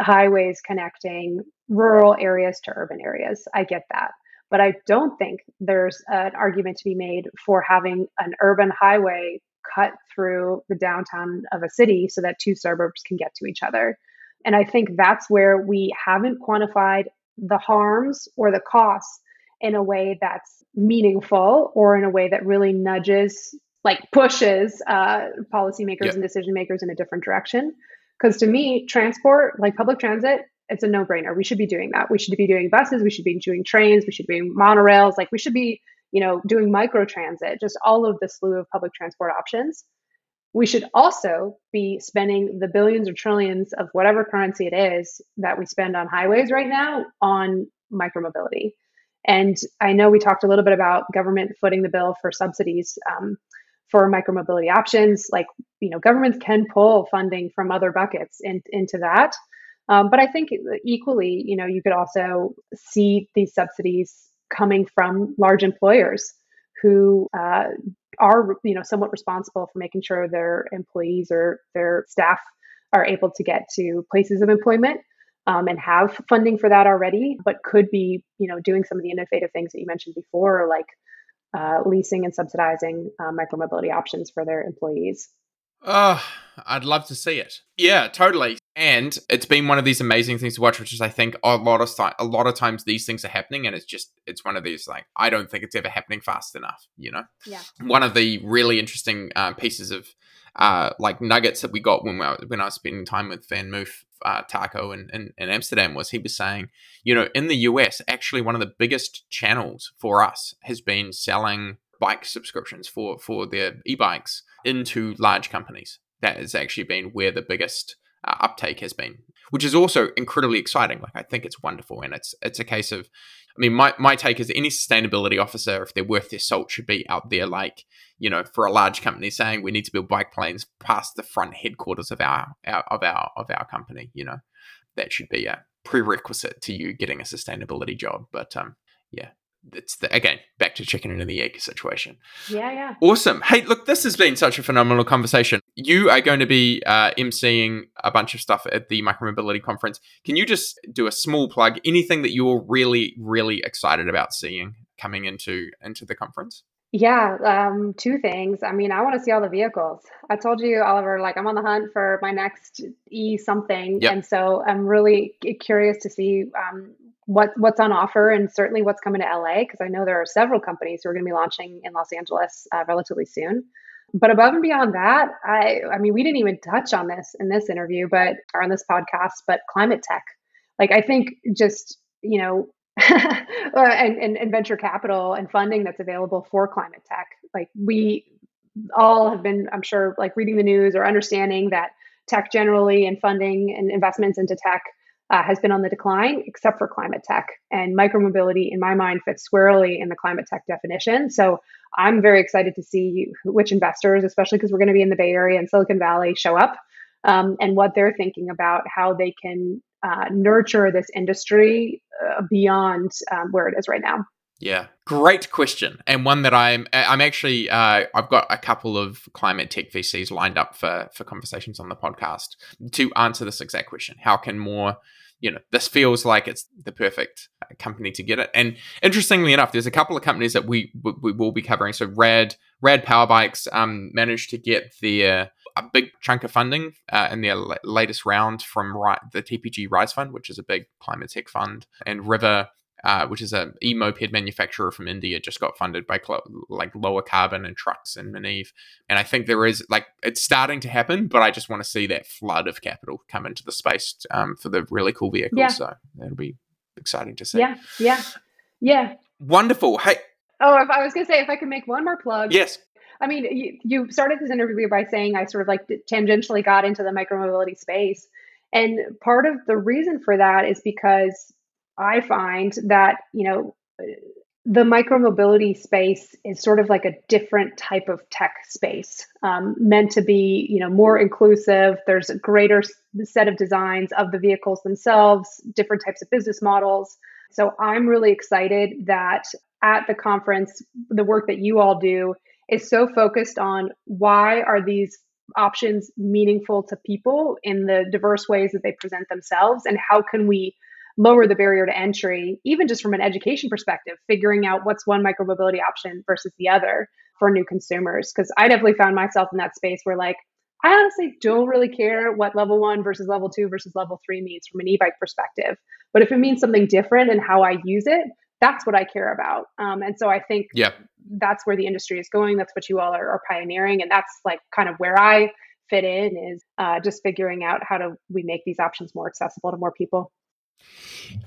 highways connecting rural areas to urban areas. I get that. But I don't think there's an argument to be made for having an urban highway cut through the downtown of a city so that two suburbs can get to each other. And I think that's where we haven't quantified the harms or the costs in a way that's meaningful or in a way that really nudges, like pushes uh, policymakers yep. and decision makers in a different direction. Because to me, transport, like public transit, it's a no brainer. We should be doing that. We should be doing buses. We should be doing trains. We should be doing monorails. Like we should be, you know, doing micro transit, just all of the slew of public transport options. We should also be spending the billions or trillions of whatever currency it is that we spend on highways right now on micromobility. And I know we talked a little bit about government footing the bill for subsidies um, for micromobility options. Like, you know, governments can pull funding from other buckets in, into that. Um, but I think equally, you know, you could also see these subsidies coming from large employers who uh, are, you know, somewhat responsible for making sure their employees or their staff are able to get to places of employment um, and have funding for that already, but could be, you know, doing some of the innovative things that you mentioned before, like uh, leasing and subsidizing uh, micromobility options for their employees. Oh, I'd love to see it. Yeah, totally. And it's been one of these amazing things to watch, which is I think a lot of a lot of times these things are happening, and it's just it's one of these like I don't think it's ever happening fast enough. You know. Yeah. One of the really interesting uh, pieces of uh, like nuggets that we got when we when I was spending time with VanMoof uh, Taco in, in, in, Amsterdam was he was saying, you know, in the US, actually one of the biggest channels for us has been selling bike subscriptions for for their e-bikes into large companies. That has actually been where the biggest uh, uptake has been, which is also incredibly exciting. Like I think it's wonderful, and it's it's a case of, I mean, my my take is any sustainability officer, if they're worth their salt, should be out there like you know for a large company saying we need to build bike planes past the front headquarters of our, our of our of our company. You know, that should be a prerequisite to you getting a sustainability job. But um, yeah, it's the, again back to chicken and the egg situation. Yeah, yeah. Awesome. Hey, look, this has been such a phenomenal conversation. You are going to be uh, emceeing a bunch of stuff at the Micromobility Conference. Can you just do a small plug? Anything that you're really, really excited about seeing coming into into the conference? Yeah, um, two things. I mean, I want to see all the vehicles. I told you, Oliver, like I'm on the hunt for my next e something, yep. and so I'm really curious to see um, what what's on offer and certainly what's coming to LA because I know there are several companies who are going to be launching in Los Angeles uh, relatively soon. But above and beyond that, I I mean we didn't even touch on this in this interview, but or on this podcast, but climate tech. Like I think just you know and, and, and venture capital and funding that's available for climate tech. Like we all have been, I'm sure, like reading the news or understanding that tech generally and funding and investments into tech uh, has been on the decline, except for climate tech. And micromobility, in my mind, fits squarely in the climate tech definition. So I'm very excited to see which investors, especially because we're going to be in the Bay Area and Silicon Valley, show up um, and what they're thinking about how they can uh, nurture this industry uh, beyond um, where it is right now. Yeah, great question, and one that I'm I'm actually uh, I've got a couple of climate tech VCs lined up for for conversations on the podcast to answer this exact question. How can more you know, this feels like it's the perfect uh, company to get it. And interestingly enough, there's a couple of companies that we we will be covering. So Rad Rad Power Bikes um, managed to get their a big chunk of funding uh, in their latest round from right the TPG Rise Fund, which is a big climate tech fund, and River uh, which is a e-moped manufacturer from India, just got funded by cl- like lower carbon and trucks and Maniv. And I think there is like it's starting to happen, but I just want to see that flood of capital come into the space um, for the really cool vehicles. Yeah. So that'll be exciting to see. Yeah, yeah, yeah. Wonderful. Hey. Oh, if I was going to say, if I could make one more plug. Yes. I mean, you, you started this interview by saying I sort of like tangentially got into the micromobility space. And part of the reason for that is because I find that, you know, the micromobility space is sort of like a different type of tech space um, meant to be you know more inclusive. There's a greater set of designs of the vehicles themselves different types of business models. So i'm really excited that at the conference the work that you all do is so focused on why are these options meaningful to people in the diverse ways that they present themselves and how can we lower the barrier to entry, even just from an education perspective, figuring out what's one micromobility option versus the other for new consumers. Because I definitely found myself in that space where, like, I honestly don't really care what level one versus level two versus level three means from an e bike perspective. But if it means something different and how I use it, that's what I care about. Um, and so I think yeah. that's where the industry is going. That's what you all are, are pioneering. And that's like kind of where I fit in is uh, just figuring out how do we make these options more accessible to more people.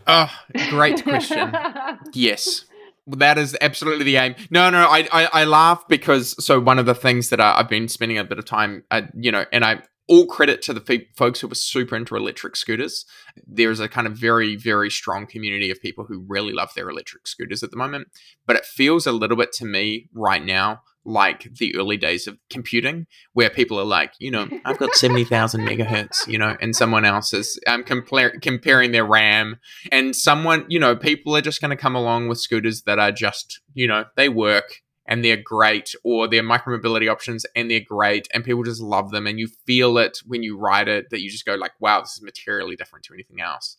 Oh, great question. yes. That is absolutely the aim. No, no, I, I, I laugh because so one of the things that I, have been spending a bit of time, uh, you know, and I all credit to the fe- folks who were super into electric scooters. There's a kind of very, very strong community of people who really love their electric scooters at the moment. But it feels a little bit to me right now like the early days of computing, where people are like, you know, I've got 70,000 megahertz, you know, and someone else is um, compar- comparing their RAM. And someone, you know, people are just going to come along with scooters that are just, you know, they work and they're great, or they're micromobility options and they're great, and people just love them. And you feel it when you ride it that you just go, like, wow, this is materially different to anything else.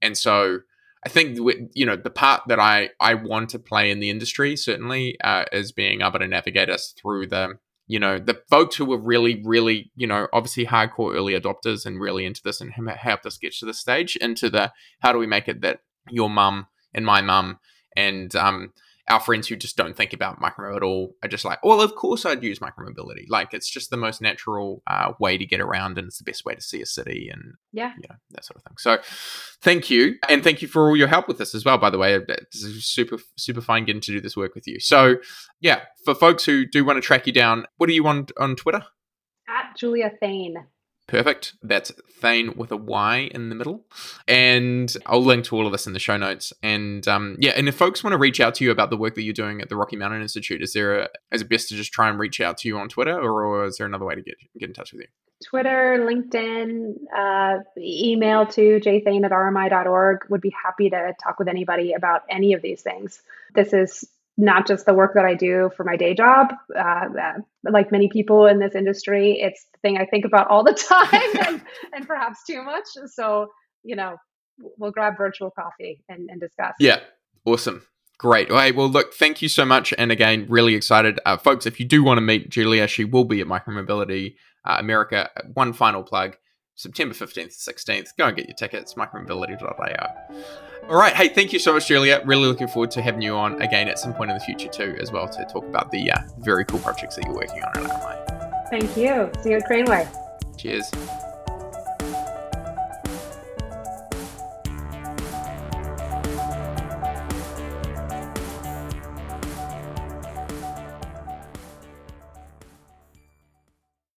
And so, I think you know the part that I I want to play in the industry certainly uh, is being able to navigate us through the you know the folks who were really really you know obviously hardcore early adopters and really into this and helped us get to this stage into the how do we make it that your mum and my mum and um, our friends who just don't think about micro at all are just like, well, of course I'd use micromobility. Like it's just the most natural uh, way to get around, and it's the best way to see a city, and yeah, you know that sort of thing. So, thank you, and thank you for all your help with this as well. By the way, it's super super fine getting to do this work with you. So, yeah, for folks who do want to track you down, what are you on on Twitter? At Julia Thayne. Perfect. That's Thayne with a Y in the middle. And I'll link to all of this in the show notes. And um, yeah, and if folks want to reach out to you about the work that you're doing at the Rocky Mountain Institute, is there a, is it best to just try and reach out to you on Twitter or, or is there another way to get, get in touch with you? Twitter, LinkedIn, uh, email to jthayne at rmi.org. Would be happy to talk with anybody about any of these things. This is not just the work that I do for my day job. Uh, like many people in this industry, it's the thing I think about all the time and, and, perhaps too much. So, you know, we'll grab virtual coffee and, and discuss. Yeah, awesome. Great. All right. Well, look, thank you so much. And again, really excited. Uh, folks, if you do want to meet Julia, she will be at Micromobility uh, America. One final plug September 15th to 16th. Go and get your tickets, micromobility.io. All right. Hey, thank you so much, Julia. Really looking forward to having you on again at some point in the future, too, as well, to talk about the uh, very cool projects that you're working on at RMI. Thank you. See you at Craneway. Cheers.